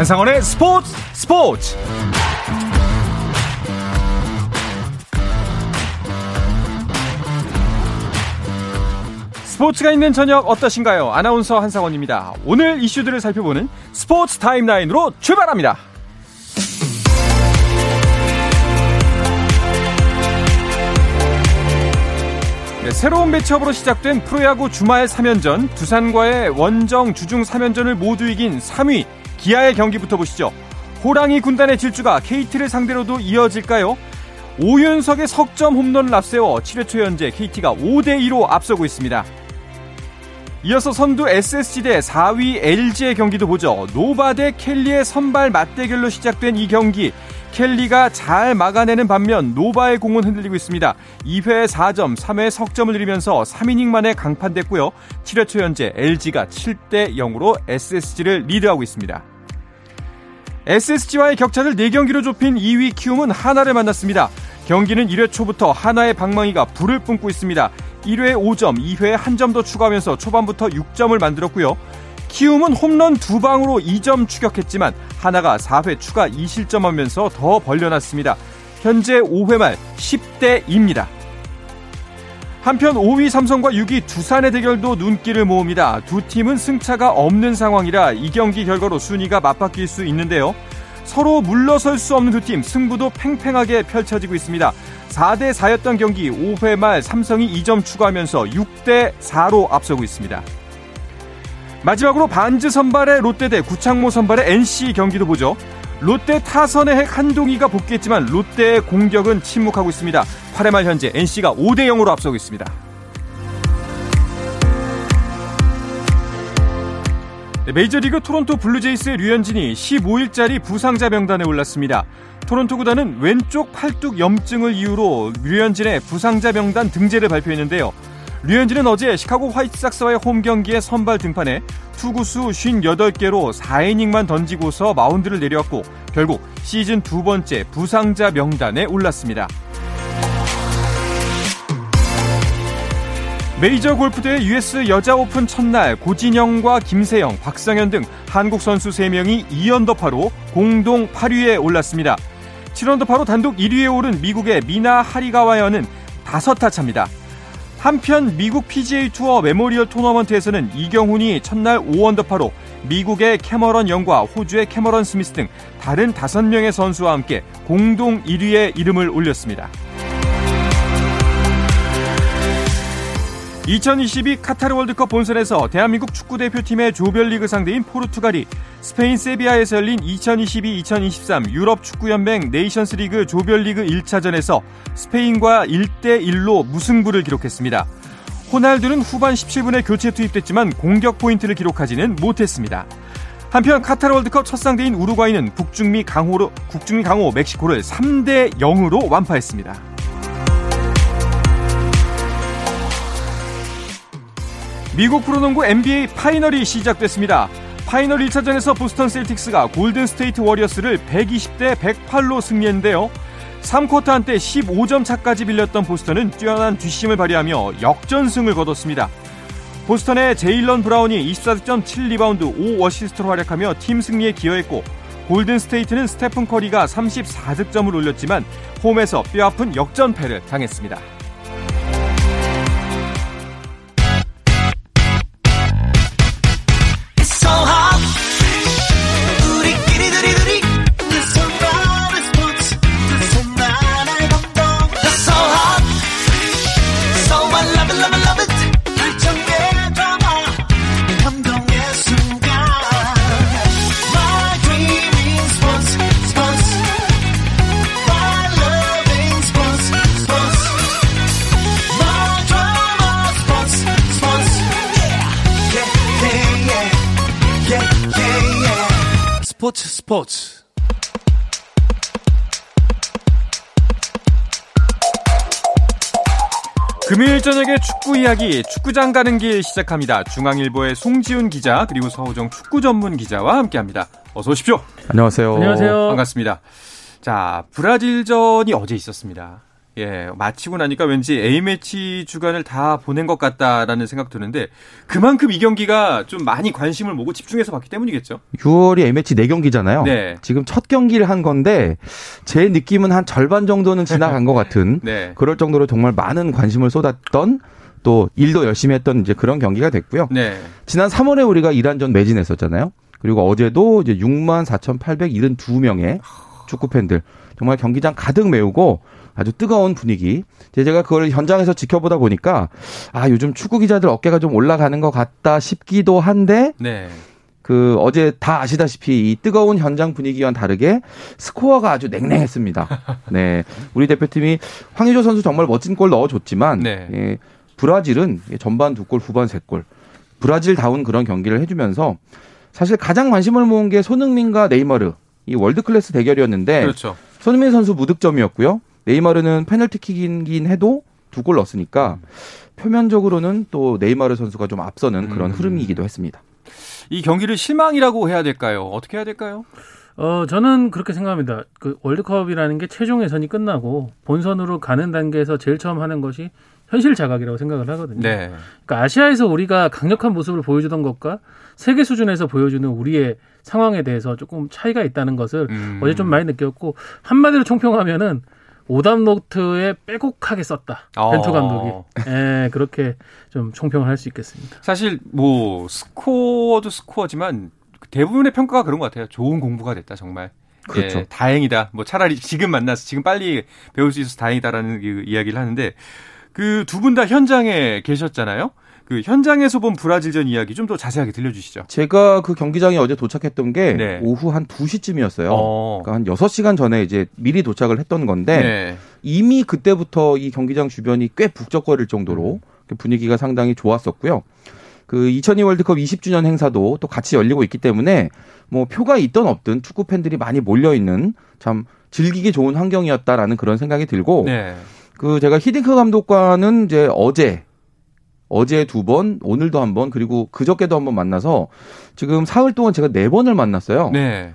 한상원의 스포츠 스포츠 스포츠가 있는 저녁 어떠신가요? 아나운서 한상원입니다. 오늘 이슈들을 살펴보는 스포츠 타임라인으로 출발합니다. 네, 새로운 매치업으로 시작된 프로야구 주말 3연전 두산과의 원정 주중 3연전을 모두 이긴 3위 기아의 경기부터 보시죠. 호랑이 군단의 질주가 KT를 상대로도 이어질까요? 오윤석의 석점 홈런을 앞세워 7회 초 현재 KT가 5대2로 앞서고 있습니다. 이어서 선두 SSG 대 4위 LG의 경기도 보죠. 노바 대 켈리의 선발 맞대결로 시작된 이 경기. 켈리가 잘 막아내는 반면 노바의 공은 흔들리고 있습니다. 2회 4점, 3회 석점을 들이면서 3이닝 만에 강판됐고요. 7회 초 현재 LG가 7대 0으로 SSG를 리드하고 있습니다. SSG와의 격차를 4경기로 좁힌 2위 키움은 하나를 만났습니다. 경기는 1회 초부터 하나의 방망이가 불을 뿜고 있습니다. 1회 5점, 2회 한점더 추가하면서 초반부터 6점을 만들었고요. 키움은 홈런 두 방으로 2점 추격했지만 하나가 4회 추가 2실점하면서 더 벌려놨습니다. 현재 5회 말 10대 2입니다. 한편 5위 삼성과 6위 두산의 대결도 눈길을 모읍니다. 두 팀은 승차가 없는 상황이라 이 경기 결과로 순위가 맞바뀔 수 있는데요. 서로 물러설 수 없는 두 팀 승부도 팽팽하게 펼쳐지고 있습니다. 4대 4였던 경기 5회 말 삼성이 2점 추가하면서 6대 4로 앞서고 있습니다. 마지막으로 반즈 선발의 롯데 대 구창모 선발의 NC 경기도 보죠. 롯데 타선의 핵 한동희가 복귀했지만 롯데의 공격은 침묵하고 있습니다. 8회 말 현재 NC가 5대 0으로 앞서고 있습니다. 네, 메이저리그 토론토 블루제이스의 류현진이 15일짜리 부상자 명단에 올랐습니다. 토론토 구단은 왼쪽 팔뚝 염증을 이유로 류현진의 부상자 명단 등재를 발표했는데요. 류현진은 어제 시카고 화이트삭스와의 홈 경기에 선발 등판해 투구수 58개로 4이닝만 던지고서 마운드를 내려왔고 결국 시즌 두 번째 부상자 명단에 올랐습니다. 메이저 골프대회 US 여자 오픈 첫날 고진영과 김세영, 박성현 등 한국 선수 3명이 2언더파로 공동 8위에 올랐습니다. 7언더파로 단독 1위에 오른 미국의 미나 하리가에와는 5타 차입니다. 한편 미국 PGA 투어 메모리얼 토너먼트에서는 이경훈이 첫날 5언더파로 미국의 캐머런 영과 호주의 캐머런 스미스 등 다른 5명의 선수와 함께 공동 1위에 이름을 올렸습니다. 2022 카타르 월드컵 본선에서 대한민국 축구대표팀의 조별리그 상대인 포르투갈이 스페인 세비야에서 열린 2022-2023 유럽 축구연맹 네이션스리그 조별리그 1차전에서 스페인과 1대1로 무승부를 기록했습니다. 호날두는 후반 17분에 교체 투입됐지만 공격 포인트를 기록하지는 못했습니다. 한편 카타르 월드컵 첫 상대인 우루과이는 북중미 강호로 북중미 강호 멕시코를 3대 0으로 완파했습니다. 미국 프로농구 NBA 파이널이 시작됐습니다. 파이널 1차전에서 보스턴 셀틱스가 골든 스테이트 워리어스를 120대 108로 승리했는데요. 3쿼터 한때 15점 차까지 밀렸던 보스턴은 뛰어난 뒷심을 발휘하며 역전승을 거뒀습니다. 보스턴의 제일런 브라운이 24점 7리바운드 5어시스트로 활약하며 팀 승리에 기여했고 골든 스테이트는 스테픈 커리가 34득점을 올렸지만 홈에서 뼈아픈 역전패를 당했습니다. 스포츠 금요일 저녁에 축구 이야기 축구장 가는 길 시작합니다. 중앙일보의 송지훈 기자 그리고 서호정 축구 전문 기자와 함께합니다. 어서 오십시오. 안녕하세요. 안녕하세요. 반갑습니다. 자 브라질전이 어제 있었습니다. 예, 마치고 나니까 왠지 A매치 주간을 다 보낸 것 같다라는 생각 드는데 그만큼 이 경기가 좀 많이 관심을 모고 집중해서 봤기 때문이겠죠. 6월이 A매치 4경기잖아요. 네. 지금 첫 경기를 한 건데 제 느낌은 한 절반 정도는 지나간 것 같은 네. 그럴 정도로 정말 많은 관심을 쏟았던 또 일도 열심히 했던 이제 그런 경기가 됐고요. 네. 지난 3월에 우리가 이란전 매진했었잖아요. 그리고 어제도 이제 6만 4,872명의 축구 팬들 정말 경기장 가득 메우고 아주 뜨거운 분위기. 제가 그걸 현장에서 지켜보다 보니까 아 요즘 축구 기자들 어깨가 좀 올라가는 것 같다 싶기도 한데 네. 그 어제 다 아시다시피 이 뜨거운 현장 분위기와는 다르게 스코어가 아주 냉랭했습니다. 네, 우리 대표팀이 황의조 선수 정말 멋진 골 넣어줬지만 네. 예, 브라질은 전반 두 골, 후반 세 골. 브라질다운 그런 경기를 해주면서 사실 가장 관심을 모은 게 손흥민과 네이마르 이 월드 클래스 대결이었는데 그렇죠. 손흥민 선수 무득점이었고요. 네이마르는 페널티킥이긴 해도 두 골 넣었으니까 표면적으로는 또 네이마르 선수가 좀 앞서는 그런 음. 흐름이기도 했습니다. 이 경기를 실망이라고 해야 될까요? 어떻게 해야 될까요? 어, 저는 그렇게 생각합니다. 그 월드컵이라는 게 최종 예선이 끝나고 본선으로 가는 단계에서 제일 처음 하는 것이 현실 자각이라고 생각을 하거든요. 네. 그러니까 아시아에서 우리가 강력한 모습을 보여주던 것과 세계 수준에서 보여주는 우리의 상황에 대해서 조금 차이가 있다는 것을 음. 어제 좀 많이 느꼈고 한마디로 총평하면은 오답 노트에 빼곡하게 썼다. 어. 벤투 감독이. 예, 그렇게 좀 총평을 할 수 있겠습니다. 사실 뭐 스코어도 스코어지만 대부분의 평가가 그런 것 같아요. 좋은 공부가 됐다 정말. 그렇죠. 예, 다행이다. 뭐 차라리 지금 만나서 지금 빨리 배울 수 있어서 다행이다라는 그 이야기를 하는데 그 두 분 다 현장에 계셨잖아요. 그 현장에서 본 브라질전 이야기 좀 더 자세하게 들려주시죠. 제가 그 경기장에 어제 도착했던 게 네. 오후 한 2시쯤이었어요. 어. 그러니까 한 6시간 전에 이제 미리 도착을 했던 건데 네. 이미 그때부터 이 경기장 주변이 꽤 북적거릴 정도로 음. 분위기가 상당히 좋았었고요. 그 2002 월드컵 20주년 행사도 또 같이 열리고 있기 때문에 뭐 표가 있던 없든 축구 팬들이 많이 몰려 있는 참 즐기기 좋은 환경이었다라는 그런 생각이 들고 네. 그 제가 히딩크 감독과는 이제 어제 어제 두 번, 오늘도 한 번, 그리고 그저께도 한 번 만나서 지금 사흘 동안 제가 네 번을 만났어요. 네.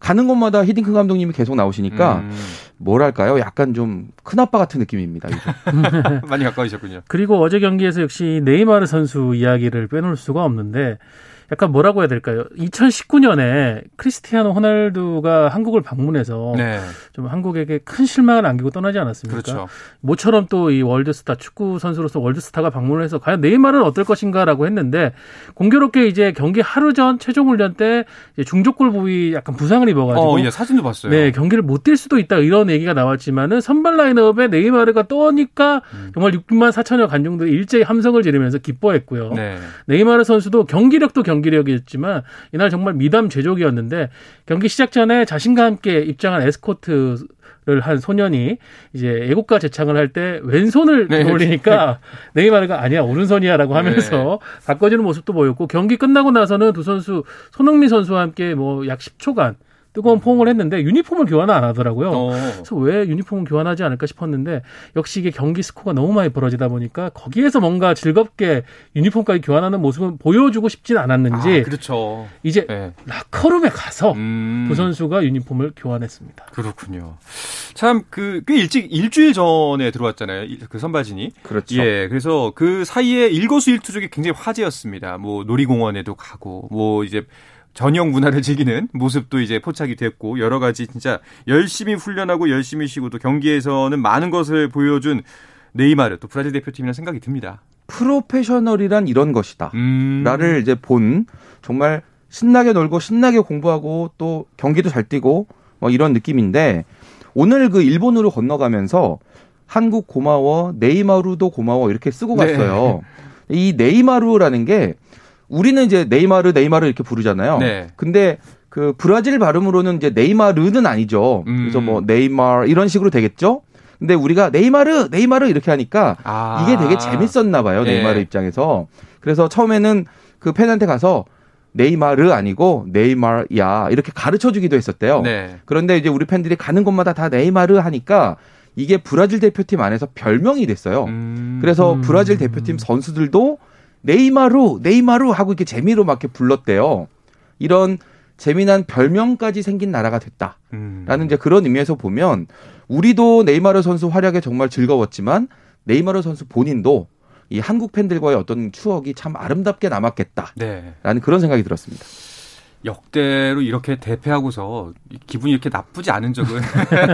가는 곳마다 히딩크 감독님이 계속 나오시니까 음. 뭐랄까요? 약간 좀 큰아빠 같은 느낌입니다. 많이 가까우셨군요. 그리고 어제 경기에서 역시 네이마르 선수 이야기를 빼놓을 수가 없는데 약간 뭐라고 해야 될까요? 2019년에 크리스티아노 호날두가 한국을 방문해서 네. 좀 한국에게 큰 실망을 안기고 떠나지 않았습니까? 그렇죠. 모처럼 또 이 월드스타 축구 선수로서 월드스타가 방문을 해서 과연 네이마르는 어떨 것인가라고 했는데 공교롭게 이제 경기 하루 전 최종 훈련 때 중족골 부위 약간 부상을 입어가지고 어, 예, 사진도 봤어요. 네, 경기를 못 뛸 수도 있다 이런 얘기가 나왔지만은 선발 라인업에 네이마르가 떠니까 음. 정말 6만 4천여 관중들이 일제히 함성을 지르면서 기뻐했고요. 네. 네이마르 선수도 경기력도 경 경기력이었지만 이날 정말 미담 제조기였는데 경기 시작 전에 자신과 함께 입장한 에스코트 를한 소년이 이제 애국가 재창을 할 때 왼손을 네. 올리니까 네이마르가 아니야 오른손이야라고 하면서 네. 바꿔주는 모습도 보였고 경기 끝나고 나서는 두 선수 손흥민 선수와 함께 뭐 약 10초간 뜨거운 포옹을 했는데 유니폼을 교환 안 하더라고요. 어. 그래서 왜 유니폼을 교환하지 않을까 싶었는데 역시 이게 경기 스코어가 너무 많이 벌어지다 보니까 거기에서 뭔가 즐겁게 유니폼까지 교환하는 모습은 보여주고 싶진 않았는지 아, 그렇죠. 이제 네. 라커룸에 가서 음. 두 선수가 유니폼을 교환했습니다. 그렇군요. 참 그 꽤 일찍 일주일 전에 들어왔잖아요. 그 선발진이. 그렇죠. 예. 그래서 그 사이에 일거수일투족이 굉장히 화제였습니다. 뭐 놀이공원에도 가고 뭐 이제 전형 문화를 즐기는 모습도 이제 포착이 됐고 여러 가지 진짜 열심히 훈련하고 열심히 쉬고 또 경기에서는 많은 것을 보여준 네이마르 또 브라질 대표팀이라는 생각이 듭니다. 프로페셔널이란 이런 것이다. 음. 라를 이제 본 정말 신나게 놀고 신나게 공부하고 또 경기도 잘 뛰고 뭐 이런 느낌인데 오늘 그 일본으로 건너가면서 한국 고마워 네이마루도 고마워 이렇게 쓰고 네. 갔어요. 네. 이 네이마루라는 게 우리는 이제 네이마르 네이마르 이렇게 부르잖아요. 네. 근데 그 브라질 발음으로는 이제 네이마르는 아니죠. 음. 그래서 뭐 네이마르 이런 식으로 되겠죠. 근데 우리가 네이마르 네이마르 이렇게 하니까 아. 이게 되게 재밌었나 봐요. 네. 네이마르 입장에서. 그래서 처음에는 그 팬한테 가서 네이마르 아니고 네이마르야 이렇게 가르쳐 주기도 했었대요. 네. 그런데 이제 우리 팬들이 가는 곳마다 다 네이마르 하니까 이게 브라질 대표팀 안에서 별명이 됐어요. 음. 그래서 브라질 대표팀 선수들도 네이마루, 네이마루 하고 이렇게 재미로 막 이렇게 불렀대요. 이런 재미난 별명까지 생긴 나라가 됐다라는 음. 이제 그런 의미에서 보면 우리도 네이마르 선수 활약에 정말 즐거웠지만 네이마르 선수 본인도 이 한국 팬들과의 어떤 추억이 참 아름답게 남았겠다라는 네. 그런 생각이 들었습니다. 역대로 이렇게 대패하고서 기분이 이렇게 나쁘지 않은 적은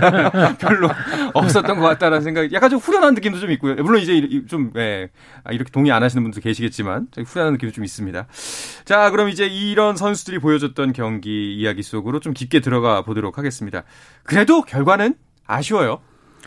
별로 없었던 것 같다라는 생각이 약간 좀 후련한 느낌도 좀 있고요. 물론 이제 좀 예, 아, 이렇게 동의 안 하시는 분도 계시겠지만 후련한 느낌도 좀 있습니다. 자, 그럼 이제 이런 선수들이 보여줬던 경기 이야기 속으로 좀 깊게 들어가 보도록 하겠습니다. 그래도 결과는 아쉬워요.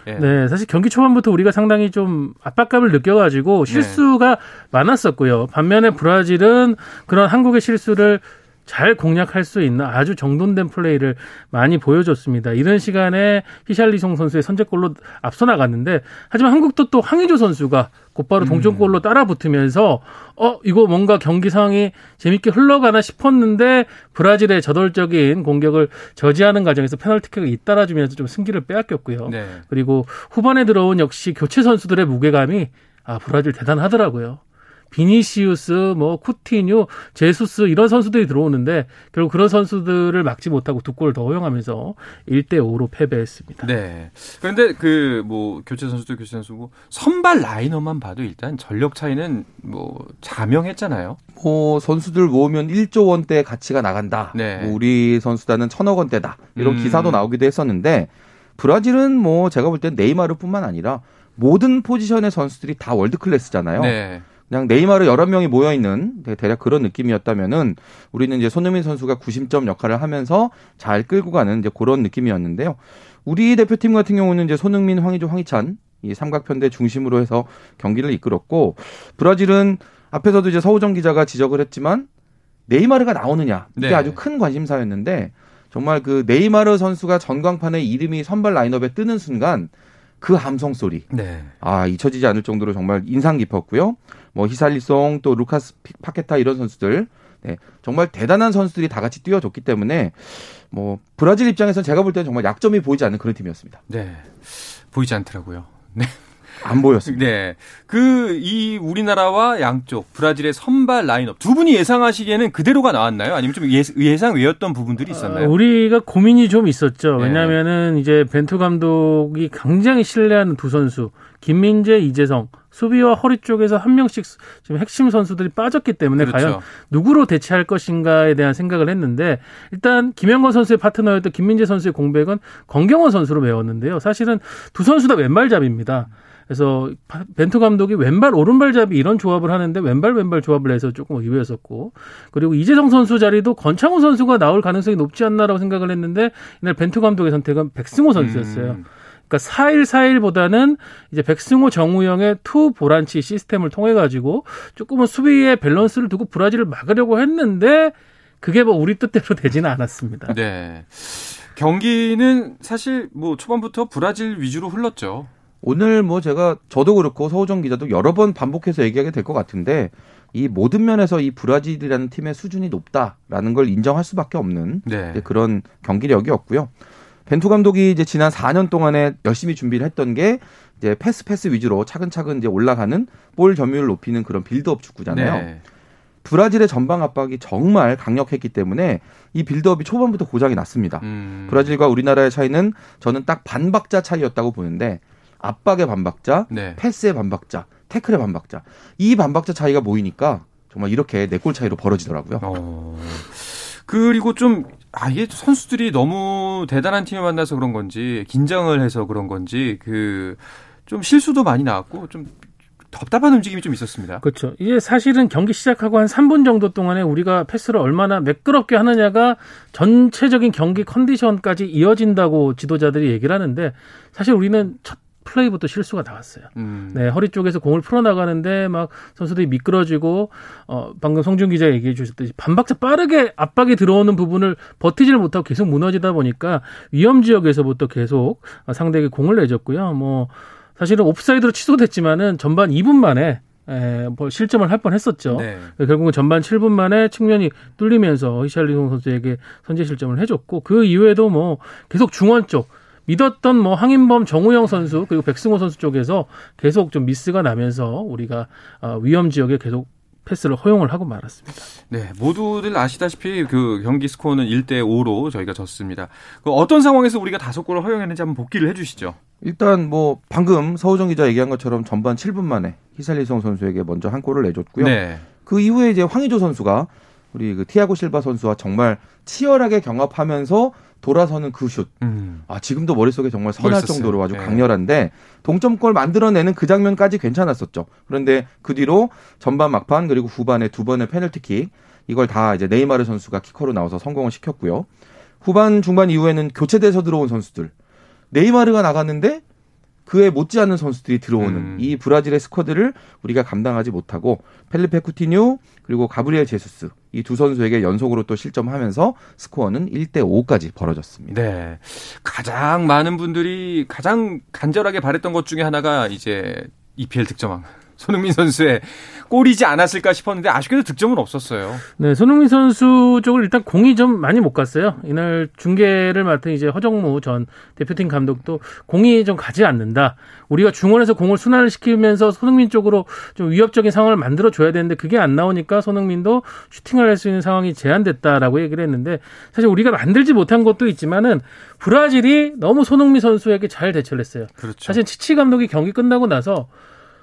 예. 네, 사실 경기 초반부터 우리가 상당히 좀 압박감을 느껴가지고 실수가 네. 많았었고요. 반면에 브라질은 그런 한국의 실수를 잘 공략할 수 있는 아주 정돈된 플레이를 많이 보여줬습니다. 이런 시간에 히샬리송 선수의 선제골로 앞서 나갔는데 하지만 한국도 또 황의조 선수가 곧바로 음. 동점골로 따라 붙으면서 어 이거 뭔가 경기 상황이 재밌게 흘러가나 싶었는데 브라질의 저돌적인 공격을 저지하는 과정에서 페널티킥을 잇따라주면서 좀 승기를 빼앗겼고요. 네. 그리고 후반에 들어온 역시 교체 선수들의 무게감이 아 브라질 대단하더라고요. 비니시우스, 뭐 쿠티뉴, 제수스 이런 선수들이 들어오는데 결국 그런 선수들을 막지 못하고 두 골을 더 허용하면서 1대 5로 패배했습니다. 네. 그런데 그 뭐 교체 선수도 교체 선수고 선발 라인업만 봐도 일단 전력 차이는 뭐 자명했잖아요. 뭐 선수들 모으면 1조 원대 가치가 나간다. 네. 뭐 우리 선수단은 천억 원대다. 이런 음. 기사도 나오기도 했었는데 브라질은 뭐 제가 볼 땐 네이마르뿐만 아니라 모든 포지션의 선수들이 다 월드 클래스잖아요. 네. 그냥 네이마르 여러 명이 모여 있는 대략 그런 느낌이었다면은 우리는 이제 손흥민 선수가 구심점 역할을 하면서 잘 끌고 가는 이제 그런 느낌이었는데요. 우리 대표팀 같은 경우는 이제 손흥민, 황의조, 황희찬 이 삼각편대 중심으로 해서 경기를 이끌었고 브라질은 앞에서도 이제 서우정 기자가 지적을 했지만 네이마르가 나오느냐 이게 네. 아주 큰 관심사였는데 정말 그 네이마르 선수가 전광판에 이름이 선발 라인업에 뜨는 순간 그 함성 소리. 네. 아, 잊혀지지 않을 정도로 정말 인상 깊었고요. 뭐 히살리송 또 루카스 파케타 이런 선수들 네, 정말 대단한 선수들이 다 같이 뛰어줬기 때문에 뭐 브라질 입장에서는 제가 볼 때는 정말 약점이 보이지 않는 그런 팀이었습니다. 네. 보이지 않더라고요. 네. 안 보였습니다. 네. 그 이 우리나라와 양쪽 브라질의 선발 라인업 두 분이 예상하시기에는 그대로가 나왔나요? 아니면 좀 예, 예상 외였던 부분들이 있었나요? 어, 우리가 고민이 좀 있었죠. 네. 왜냐하면은 이제 벤투 감독이 굉장히 신뢰하는 두 선수 김민재, 이재성 수비와 허리 쪽에서 한 명씩 지금 핵심 선수들이 빠졌기 때문에 그렇죠. 과연 누구로 대체할 것인가에 대한 생각을 했는데 일단 김영권 선수의 파트너였던 김민재 선수의 공백은 권경원 선수로 메웠는데요. 사실은 두 선수 다 왼발잡입니다. 그래서 벤투 감독이 왼발 오른발잡이 이런 조합을 하는데 왼발 왼발 조합을 해서 조금 의외였었고 그리고 이재성 선수 자리도 권창훈 선수가 나올 가능성이 높지 않나라고 생각을 했는데 이날 벤투 감독의 선택은 백승호 선수였어요. 음. 그러니까 4-1-4-1보다는 이제 백승호 정우영의 투 볼란치 시스템을 통해 가지고 조금은 수비의 밸런스를 두고 브라질을 막으려고 했는데 그게 뭐 우리 뜻대로 되지는 않았습니다. 네. 경기는 사실 뭐 초반부터 브라질 위주로 흘렀죠. 오늘 뭐 제가 저도 그렇고 서호정 기자도 여러 번 반복해서 얘기하게 될 것 같은데 이 모든 면에서 이 브라질이라는 팀의 수준이 높다라는 걸 인정할 수밖에 없는 네. 그런 경기력이었고요. 벤투 감독이 이제 지난 4년 동안에 열심히 준비를 했던 게 이제 패스 패스 위주로 차근차근 이제 올라가는 볼 점유율을 높이는 그런 빌드업 축구잖아요. 네. 브라질의 전방 압박이 정말 강력했기 때문에 이 빌드업이 초반부터 고장이 났습니다. 음. 브라질과 우리나라의 차이는 저는 딱 반박자 차이였다고 보는데 압박의 반박자, 네. 패스의 반박자, 태클의 반박자. 이 반박자 차이가 모이니까 정말 이렇게 네 골 차이로 벌어지더라고요. 어. 그리고 좀 아예 선수들이 너무 대단한 팀을 만나서 그런 건지 긴장을 해서 그런 건지 그 좀 실수도 많이 나왔고 좀 답답한 움직임이 좀 있었습니다. 그렇죠. 이게 사실은 경기 시작하고 한 3분 정도 동안에 우리가 패스를 얼마나 매끄럽게 하느냐가 전체적인 경기 컨디션까지 이어진다고 지도자들이 얘기를 하는데 사실 우리는 첫 플레이부터 실수가 나왔어요. 음. 네, 허리 쪽에서 공을 풀어 나가는데 막 선수들이 미끄러지고, 어, 방금 성준 기자 얘기해 주셨듯이 반박자 빠르게 압박이 들어오는 부분을 버티지를 못하고 계속 무너지다 보니까 위험 지역에서부터 계속 상대에게 공을 내줬고요. 뭐, 사실은 옵사이드로 취소됐지만은 전반 2분 만에 에, 뭐 실점을 할 뻔했었죠. 네. 결국은 전반 7분 만에 측면이 뚫리면서 히샬리송 선수에게 선제 실점을 해줬고 그 이후에도 뭐 계속 중원 쪽 믿었던 뭐 황인범, 정우영 선수 그리고 백승호 선수 쪽에서 계속 좀 미스가 나면서 우리가 어, 위험 지역에 계속 패스를 허용을 하고 말았습니다. 네, 모두들 아시다시피 그 경기 스코어는 1대 5로 저희가 졌습니다. 그 어떤 상황에서 우리가 다섯 골을 허용했는지 한번 복기를 해 주시죠. 일단 뭐 방금 서우정 기자 얘기한 것처럼 전반 7분 만에 히살리송 선수에게 먼저 한 골을 내줬고요. 네. 그 이후에 이제 황의조 선수가 우리 그 티아고 실바 선수와 정말 치열하게 경합하면서 돌아서는 그 슛. 음. 아, 지금도 머릿속에 정말 선할 멋있었어요. 정도로 아주 네. 강렬한데 동점골 만들어내는 그 장면까지 괜찮았었죠. 그런데 그 뒤로 전반 막판 그리고 후반에 두 번의 페널티킥 이걸 다 이제 네이마르 선수가 키커로 나와서 성공을 시켰고요. 후반 중반 이후에는 교체돼서 들어온 선수들. 네이마르가 나갔는데 그에 못지않은 선수들이 들어오는 음. 이 브라질의 스쿼드를 우리가 감당하지 못하고 펠리페 쿠티뉴 그리고 가브리엘 제수스 이 두 선수에게 연속으로 또 실점하면서 스코어는 1대 5까지 벌어졌습니다. 네. 가장 많은 분들이 가장 간절하게 바랬던 것 중에 하나가 이제 EPL 득점왕 손흥민 선수의 골이지 않았을까 싶었는데 아쉽게도 득점은 없었어요. 네, 손흥민 선수 쪽을 일단 공이 좀 많이 못 갔어요. 이날 중계를 맡은 이제 허정무 전 대표팀 감독도 공이 좀 가지 않는다. 우리가 중원에서 공을 순환을 시키면서 손흥민 쪽으로 좀 위협적인 상황을 만들어 줘야 되는데 그게 안 나오니까 손흥민도 슈팅을 할 수 있는 상황이 제한됐다라고 얘기를 했는데 사실 우리가 만들지 못한 것도 있지만은 브라질이 너무 손흥민 선수에게 잘 대처를 했어요. 그렇죠. 사실 치치 감독이 경기 끝나고 나서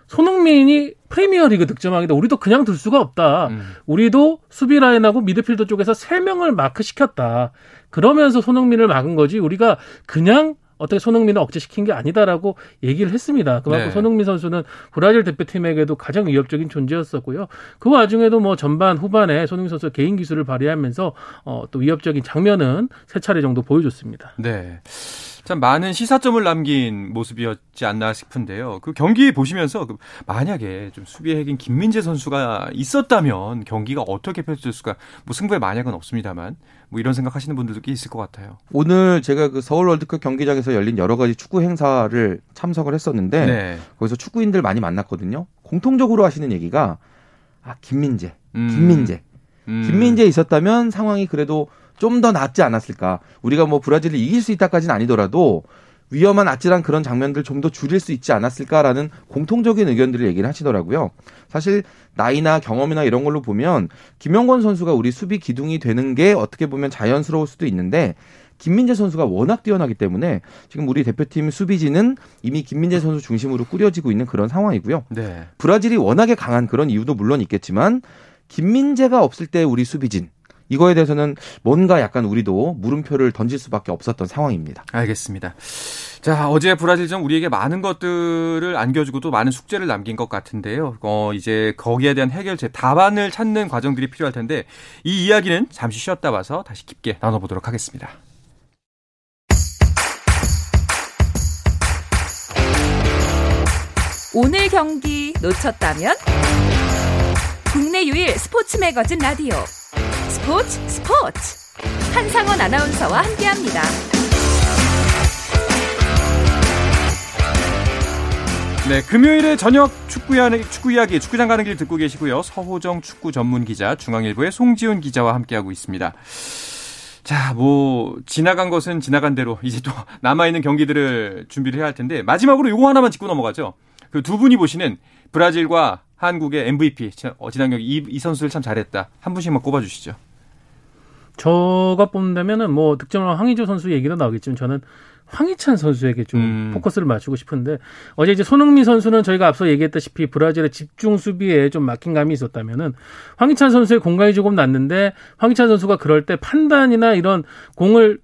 손흥민이 프리미어리그 득점왕인데 우리도 그냥 둘 수가 없다. 음. 우리도 수비 라인하고 미드필더 쪽에서 3명을 마크 시켰다. 그러면서 손흥민을 막은 거지 우리가 그냥 어떻게 손흥민을 억제시킨 게 아니다라고 얘기를 했습니다. 그만큼 네. 손흥민 선수는 브라질 대표팀에게도 가장 위협적인 존재였었고요. 그 와중에도 뭐 전반 후반에 손흥민 선수 개인 기술을 발휘하면서 어, 또 위협적인 장면은 세 차례 정도 보여줬습니다. 네. 참 많은 시사점을 남긴 모습이었지 않나 싶은데요. 그 경기 보시면서 그 만약에 좀 수비의 핵인 김민재 선수가 있었다면 경기가 어떻게 펼쳐졌을까? 뭐 승부의 만약은 없습니다만 뭐 이런 생각하시는 분들도 꽤 있을 것 같아요. 오늘 제가 그 서울 월드컵 경기장에서 열린 여러 가지 축구 행사를 참석을 했었는데 네. 거기서 축구인들 많이 만났거든요. 공통적으로 하시는 얘기가 아 김민재, 음. 김민재, 음. 김민재 있었다면 상황이 그래도 좀 더 낫지 않았을까. 우리가 뭐 브라질을 이길 수 있다까지는 아니더라도 위험한 아찔한 그런 장면들 좀 더 줄일 수 있지 않았을까라는 공통적인 의견들을 얘기를 하시더라고요. 사실 나이나 경험이나 이런 걸로 보면 김영권 선수가 우리 수비 기둥이 되는 게 어떻게 보면 자연스러울 수도 있는데 김민재 선수가 워낙 뛰어나기 때문에 지금 우리 대표팀 수비진은 이미 김민재 선수 중심으로 꾸려지고 있는 그런 상황이고요. 네. 브라질이 워낙에 강한 그런 이유도 물론 있겠지만 김민재가 없을 때 우리 수비진 이거에 대해서는 뭔가 약간 우리도 물음표를 던질 수밖에 없었던 상황입니다. 알겠습니다. 자, 어제 브라질전 우리에게 많은 것들을 안겨주고 또 많은 숙제를 남긴 것 같은데요. 어, 이제 거기에 대한 해결책, 답안을 찾는 과정들이 필요할 텐데 이 이야기는 잠시 쉬었다 와서 다시 깊게 나눠보도록 하겠습니다. 오늘 경기 놓쳤다면 국내 유일 스포츠 매거진 라디오 스포츠 스포츠 한상원 아나운서와 함께합니다. 네, 금요일에 저녁 축구 이야기, 축구 이야기, 축구장 가는 길 듣고 계시고요. 서호정 축구 전문 기자, 중앙일보의 송지훈 기자와 함께하고 있습니다. 자, 뭐 지나간 것은 지나간 대로 이제 또 남아 있는 경기들을 준비를 해야 할 텐데 마지막으로 요거 하나만 짚고 넘어가죠. 그 두 분이 보시는 브라질과 한국의 MVP 어, 지난 경기 이, 이 선수들 참 잘했다. 한 분씩만 꼽아 주시죠. 저가 뽑는다면은 뭐 득점왕 황희조 선수 얘기도 나오겠지만 저는 황희찬 선수에게 좀 음. 포커스를 맞추고 싶은데 어제 이제 손흥민 선수는 저희가 앞서 얘기했다시피 브라질의 집중 수비에 좀 막힌 감이 있었다면은 황희찬 선수의 공간이 조금 났는데 황희찬 선수가 그럴 때 판단이나 이런 공을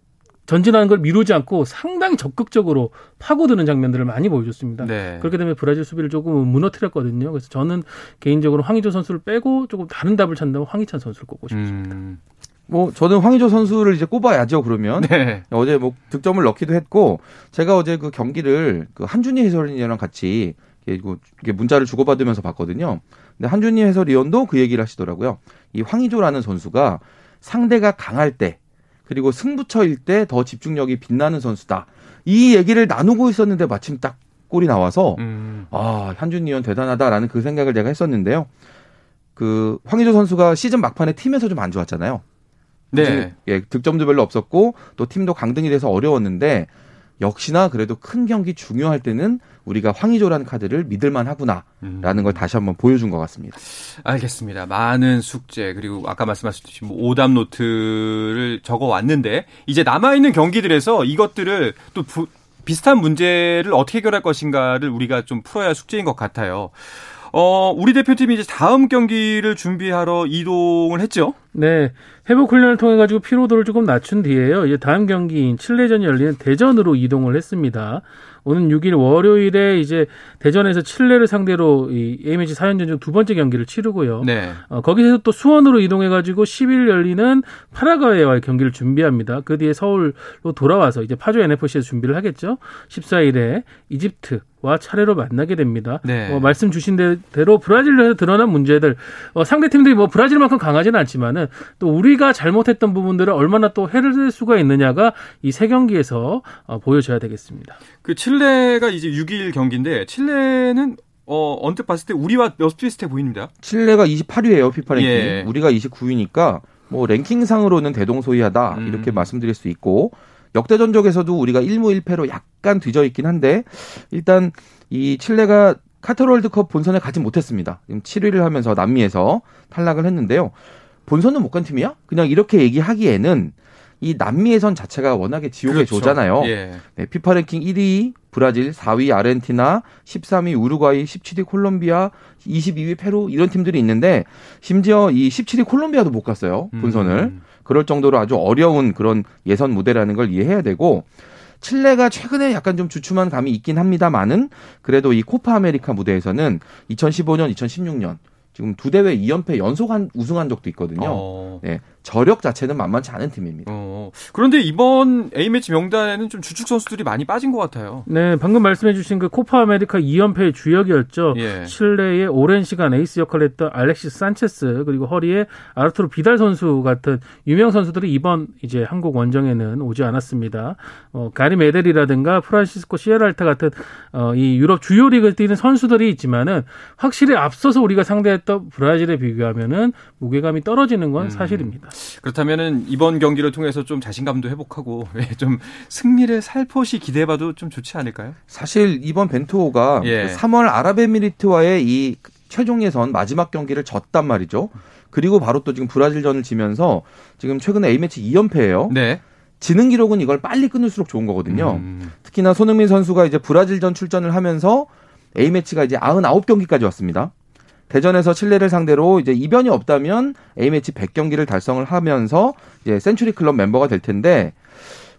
전진하는 걸 미루지 않고 상당히 적극적으로 파고드는 장면들을 많이 보여줬습니다. 네. 그렇게 되면 브라질 수비를 조금 무너뜨렸거든요. 그래서 저는 개인적으로 황희조 선수를 빼고 조금 다른 답을 찾는다면 황희찬 선수를 꼽고 싶습니다. 음. 뭐 저는 황희조 선수를 이제 꼽아야죠 그러면 네. 어제 뭐 득점을 넣기도 했고 제가 어제 그 경기를 그 한준희 해설위원이랑 같이 이게 문자를 주고받으면서 봤거든요. 근데 한준희 해설위원도 그 얘기를 하시더라고요. 이 황희조라는 선수가 상대가 강할 때 그리고 승부처일 때 더 집중력이 빛나는 선수다. 이 얘기를 나누고 있었는데 마침 딱 골이 나와서 음. 아 한준희 의원 대단하다라는 그 생각을 제가 했었는데요. 그 황희조 선수가 시즌 막판에 팀에서 좀 안 좋았잖아요. 네. 예, 득점도 별로 없었고 또 팀도 강등이 돼서 어려웠는데 역시나 그래도 큰 경기 중요할 때는 우리가 황의조라는 카드를 믿을만 하구나라는 음. 걸 다시 한번 보여준 것 같습니다. 알겠습니다. 많은 숙제 그리고 아까 말씀하셨듯이 뭐 오답 노트를 적어 왔는데 이제 남아 있는 경기들에서 이것들을 또 부, 비슷한 문제를 어떻게 해결할 것인가를 우리가 좀 풀어야 할 숙제인 것 같아요. 어, 우리 대표팀이 이제 다음 경기를 준비하러 이동을 했죠. 네. 회복 훈련을 통해 가지고 피로도를 조금 낮춘 뒤에요. 이제 다음 경기인 칠레전이 열리는 대전으로 이동을 했습니다. 오는 6일 월요일에 이제 대전에서 칠레를 상대로 이 A매치 4연전 중 두 번째 경기를 치르고요. 네. 어, 거기서 또 수원으로 이동해 가지고 10일 열리는 파라과이와의 경기를 준비합니다. 그 뒤에 서울로 돌아와서 이제 파주 NFC에서 준비를 하겠죠. 14일에 이집트 와 차례로 만나게 됩니다. 네. 어, 말씀 주신 대로 브라질에서 드러난 문제들 어, 상대 팀들이 뭐 브라질만큼 강하지는 않지만은 또 우리가 잘못했던 부분들을 얼마나 또 해를 낼 수가 있느냐가 이 세 경기에서 어, 보여줘야 되겠습니다. 그 칠레가 이제 6일 경기인데 칠레는 어, 언뜻 봤을 때 우리와 몇 비슷해 보입니다. 칠레가 28위예요, 피파 랭킹. 예. 우리가 29위니까 뭐 랭킹상으로는 대동소이하다 음. 이렇게 말씀드릴 수 있고 역대 전적에서도 우리가 1무 1패로 약간 뒤져 있긴 한데 일단 이 칠레가 카타르 월드컵 본선에 가지 못했습니다. 지금 7위를 하면서 남미에서 탈락을 했는데요. 본선은 못 간 팀이야? 그냥 이렇게 얘기하기에는 이 남미 예선 자체가 워낙에 지옥의 그렇죠. 조잖아요. 예. 네, 피파 랭킹 1위 브라질, 4위 아르헨티나, 13위 우루과이, 17위 콜롬비아, 22위 페루 이런 팀들이 있는데 심지어 이 17위 콜롬비아도 못 갔어요. 본선을. 음. 그럴 정도로 아주 어려운 그런 예선 무대라는 걸 이해해야 되고 칠레가 최근에 약간 좀 주춤한 감이 있긴 합니다만은 그래도 이 코파 아메리카 무대에서는 2015년, 2016년 지금 두 대회 2연패 연속 한 우승한 적도 있거든요. 어. 네. 저력 자체는 만만치 않은 팀입니다. 어. 그런데 이번 A매치 명단에는 좀 주축 선수들이 많이 빠진 것 같아요. 네, 방금 말씀해주신 그 코파 아메리카 2연패의 주역이었죠. 예. 칠레의 오랜 시간 에이스 역할을 했던 알렉시스 산체스 그리고 허리에 아르투르 비달 선수 같은 유명 선수들이 이번 이제 한국 원정에는 오지 않았습니다. 어, 가리 메델이라든가 프란시스코 시에랄타 같은 어, 이 유럽 주요 리그를 뛰는 선수들이 있지만은 확실히 앞서서 우리가 상대했던 브라질에 비교하면은 무게감이 떨어지는 건 음. 사실입니다. 그렇다면은 이번 경기를 통해서 좀 자신감도 회복하고 예, 좀 승리를 살포시 기대해봐도 좀 좋지 않을까요? 사실 이번 벤투호가 예. 3월 그 아랍에미리트와의 이 최종 예선 마지막 경기를 졌단 말이죠. 그리고 바로 또 지금 브라질전을 지면서 지금 최근에 A매치 2연패예요. 네. 지는 기록은 이걸 빨리 끊을수록 좋은 거거든요. 음. 특히나 손흥민 선수가 이제 브라질전 출전을 하면서 A매치가 이제 99경기까지 왔습니다. 대전에서 칠레를 상대로 이제 이변이 없다면 A매치 100경기를 달성을 하면서 이제 센츄리 클럽 멤버가 될 텐데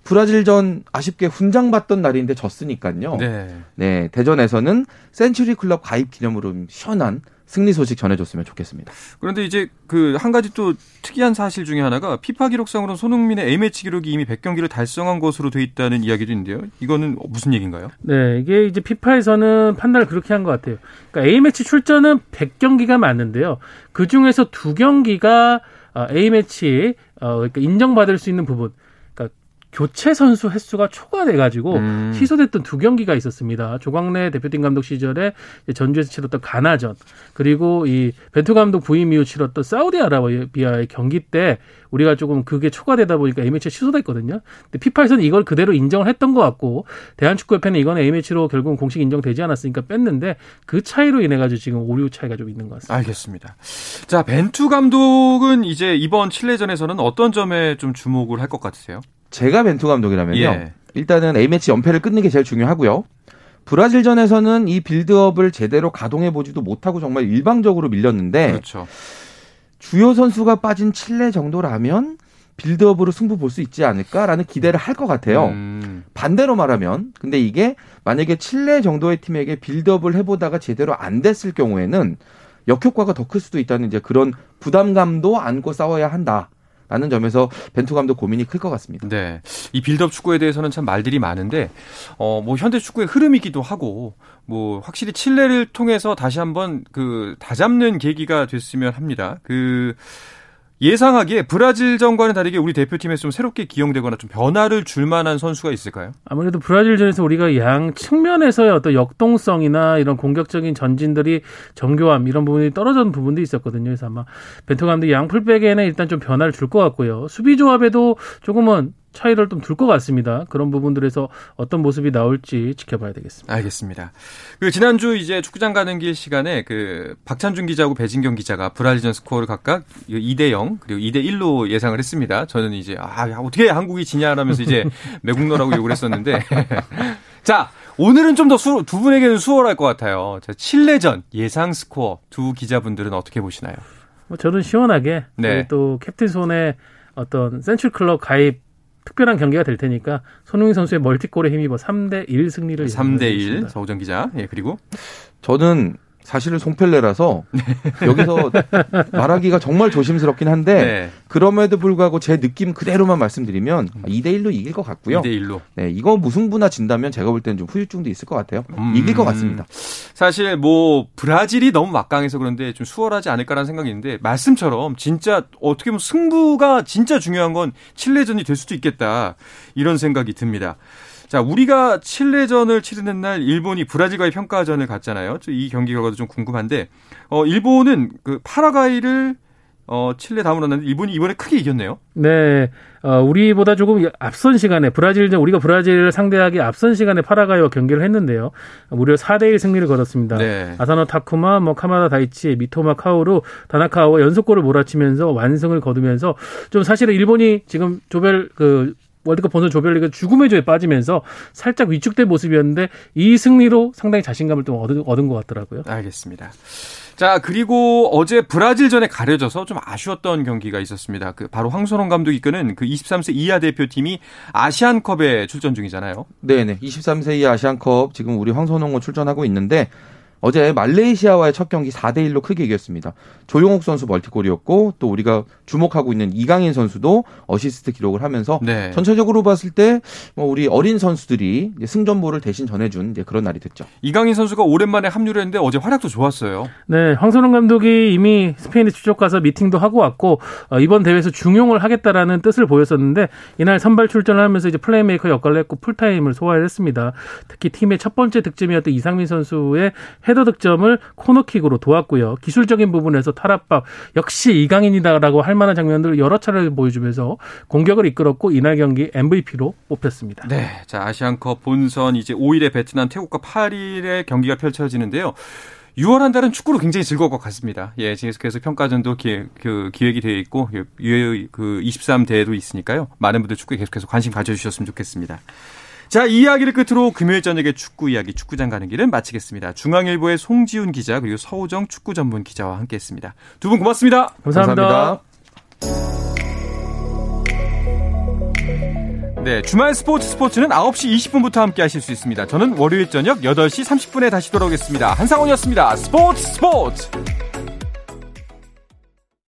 브라질전 아쉽게 훈장 받던 날인데 졌으니까요. 네. 네. 대전에서는 센츄리 클럽 가입 기념으로 시원한 승리 소식 전해줬으면 좋겠습니다. 그런데 이제 그 한 가지 또 특이한 사실 중에 하나가 피파 기록상으로 손흥민의 A매치 기록이 이미 100경기를 달성한 것으로 돼 있다는 이야기도 있는데요. 이거는 무슨 얘기인가요? 네, 이게 이제 피파에서는 판단을 그렇게 한 것 같아요. 그러니까 A매치 출전은 100경기가 맞는데요. 그 중에서 두 경기가 어, A매치 어, 그러니까 인정받을 수 있는 부분. 교체 선수 횟수가 초과돼가지고 음. 취소됐던 두 경기가 있었습니다. 조광래 대표팀 감독 시절에 전주에서 치렀던 가나전 그리고 이 벤투 감독 부임 이후 치렀던 사우디아라비아의 경기 때 우리가 조금 그게 초과되다 보니까 A매치 취소됐거든요. 근데 피파에서는 이걸 그대로 인정을 했던 것 같고 대한축구협회는 이건 A매치로 결국은 공식 인정되지 않았으니까 뺐는데 그 차이로 인해 가지고 지금 오류 차이가 좀 있는 것 같습니다. 알겠습니다. 자 벤투 감독은 이제 이번 칠레전에서는 어떤 점에 좀 주목을 할 것 같으세요? 제가 벤투 감독이라면요. 예. 일단은 A매치 연패를 끊는 게 제일 중요하고요. 브라질전에서는 이 빌드업을 제대로 가동해 보지도 못하고 정말 일방적으로 밀렸는데 그렇죠. 주요 선수가 빠진 칠레 정도라면 빌드업으로 승부 볼 수 있지 않을까라는 기대를 할 것 같아요. 음. 반대로 말하면 근데 이게 만약에 칠레 정도의 팀에게 빌드업을 해보다가 제대로 안 됐을 경우에는 역효과가 더 클 수도 있다는 이제 그런 부담감도 안고 싸워야 한다. 라는 점에서 벤투 감독 고민이 클 것 같습니다. 네. 이 빌드업 축구에 대해서는 참 말들이 많은데 어 뭐 현대 축구의 흐름이기도 하고 뭐 확실히 칠레를 통해서 다시 한번 그 다잡는 계기가 됐으면 합니다. 그 예상하기에 브라질 전과는 다르게 우리 대표팀에서 좀 새롭게 기용되거나 좀 변화를 줄 만한 선수가 있을까요? 아무래도 브라질전에서 우리가 양 측면에서의 어떤 역동성이나 이런 공격적인 전진들이 정교함 이런 부분이 떨어졌는 부분도 있었거든요. 그래서 아마 벤투 감독이 양 풀백에는 일단 좀 변화를 줄 것 같고요. 수비 조합에도 조금은 차이를 좀 둘 것 같습니다. 그런 부분들에서 어떤 모습이 나올지 지켜봐야 되겠습니다. 알겠습니다. 그 지난주 이제 축구장 가는 길 시간에 그 박찬준 기자하고 배진경 기자가 브라질전 스코어를 각각 2대 0 그리고 2대 1로 예상을 했습니다. 저는 이제 아 어떻게 한국이 지냐라면서 이제 매국노라고 욕을 했었는데 자 오늘은 좀 더 두 분에게는 수월할 것 같아요. 자, 칠레전 예상 스코어 두 기자분들은 어떻게 보시나요? 뭐 저는 시원하게 네. 또 캡틴 손의 어떤 센츄리 클럽 가입 특별한 경기가 될 테니까 손흥민 선수의 멀티골에 힘입어 3대 1 승리를 3대 1 서우정 기자. 예, 그리고 저는 사실은 송펠레라서 네. 여기서 말하기가 정말 조심스럽긴 한데 네. 그럼에도 불구하고 제 느낌 그대로만 말씀드리면 2대 1로 이길 것 같고요. 2대 1로. 네, 이거 무승부나 진다면 제가 볼 때는 좀 후유증도 있을 것 같아요. 음. 이길 것 같습니다. 사실 뭐 브라질이 너무 막강해서 그런데 좀 수월하지 않을까라는 생각이 있는데 말씀처럼 진짜 어떻게 보면 승부가 진짜 중요한 건 칠레전이 될 수도 있겠다. 이런 생각이 듭니다. 자, 우리가 칠레전을 치르는 날 일본이 브라질과의 평가전을 갔잖아요. 이 경기 결과도 좀 궁금한데 어 일본은 그 파라과이를 어, 칠레 다음으로 났는데 일본이 이번에 크게 이겼네요. 네. 어, 우리보다 조금 앞선 시간에 브라질전 우리가 브라질을 상대하기 앞선 시간에 파라과이와 경기를 했는데요. 무려 4대 1 승리를 거뒀습니다. 네. 아사노 타쿠마, 뭐 카마다 다이치, 미토마 카오루, 다나카와 연속골을 몰아치면서 완승을 거두면서 좀 사실은 일본이 지금 조별 그 월드컵 본선 조별리그 죽음의 조에 빠지면서 살짝 위축된 모습이었는데 이 승리로 상당히 자신감을 좀 얻은, 얻은 것 같더라고요. 알겠습니다. 자, 그리고 어제 브라질전에 가려져서 좀 아쉬웠던 경기가 있었습니다. 그 바로 황선홍 감독이 이끄는 그 23세 이하 대표팀이 아시안컵에 출전 중이잖아요. 네네. 23세 이하 아시안컵 지금 우리 황선홍호는 출전하고 있는데 어제 말레이시아와의 첫 경기 4대 1로 크게 이겼습니다. 조영욱 선수 멀티골이었고 또 우리가 주목하고 있는 이강인 선수도 어시스트 기록을 하면서 네. 전체적으로 봤을 때 뭐 우리 어린 선수들이 승전보를 대신 전해준 그런 날이 됐죠. 이강인 선수가 오랜만에 합류를 했는데 어제 활약도 좋았어요. 네, 황선홍 감독이 이미 스페인에 출장 가서 미팅도 하고 왔고 어, 이번 대회에서 중용을 하겠다라는 뜻을 보였었는데 이날 선발 출전을 하면서 이제 플레이메이커 역할을 했고 풀타임을 소화했습니다. 특히 팀의 첫 번째 득점이었던 이상민 선수의 헤더 득점을 코너킥으로 도왔고요. 기술적인 부분에서 탈압박 역시 이강인이다라고 할 만한 장면들을 여러 차례 보여주면서 공격을 이끌었고 이날 경기 MVP로 뽑혔습니다. 네, 자 아시안컵 본선 이제 5일에 베트남, 태국과 8일에 경기가 펼쳐지는데요. 6월 한 달은 축구로 굉장히 즐거울 것 같습니다. 예, 계속해서 평가전도 기획, 그 기획이 되어 있고, 유그 23대회도 있으니까요. 많은 분들 축구에 계속해서 관심 가져주셨으면 좋겠습니다. 자, 이 이야기를 끝으로 금요일 저녁에 축구 이야기 축구장 가는 길은 마치겠습니다. 중앙일보의 송지훈 기자 그리고 서우정 축구 전문 기자와 함께했습니다. 두 분 고맙습니다. 감사합니다. 감사합니다. 네, 주말 스포츠 스포츠는 9시 20분부터 함께 하실 수 있습니다. 저는 월요일 저녁 8시 30분에 다시 돌아오겠습니다. 한상원이었습니다. 스포츠 스포츠!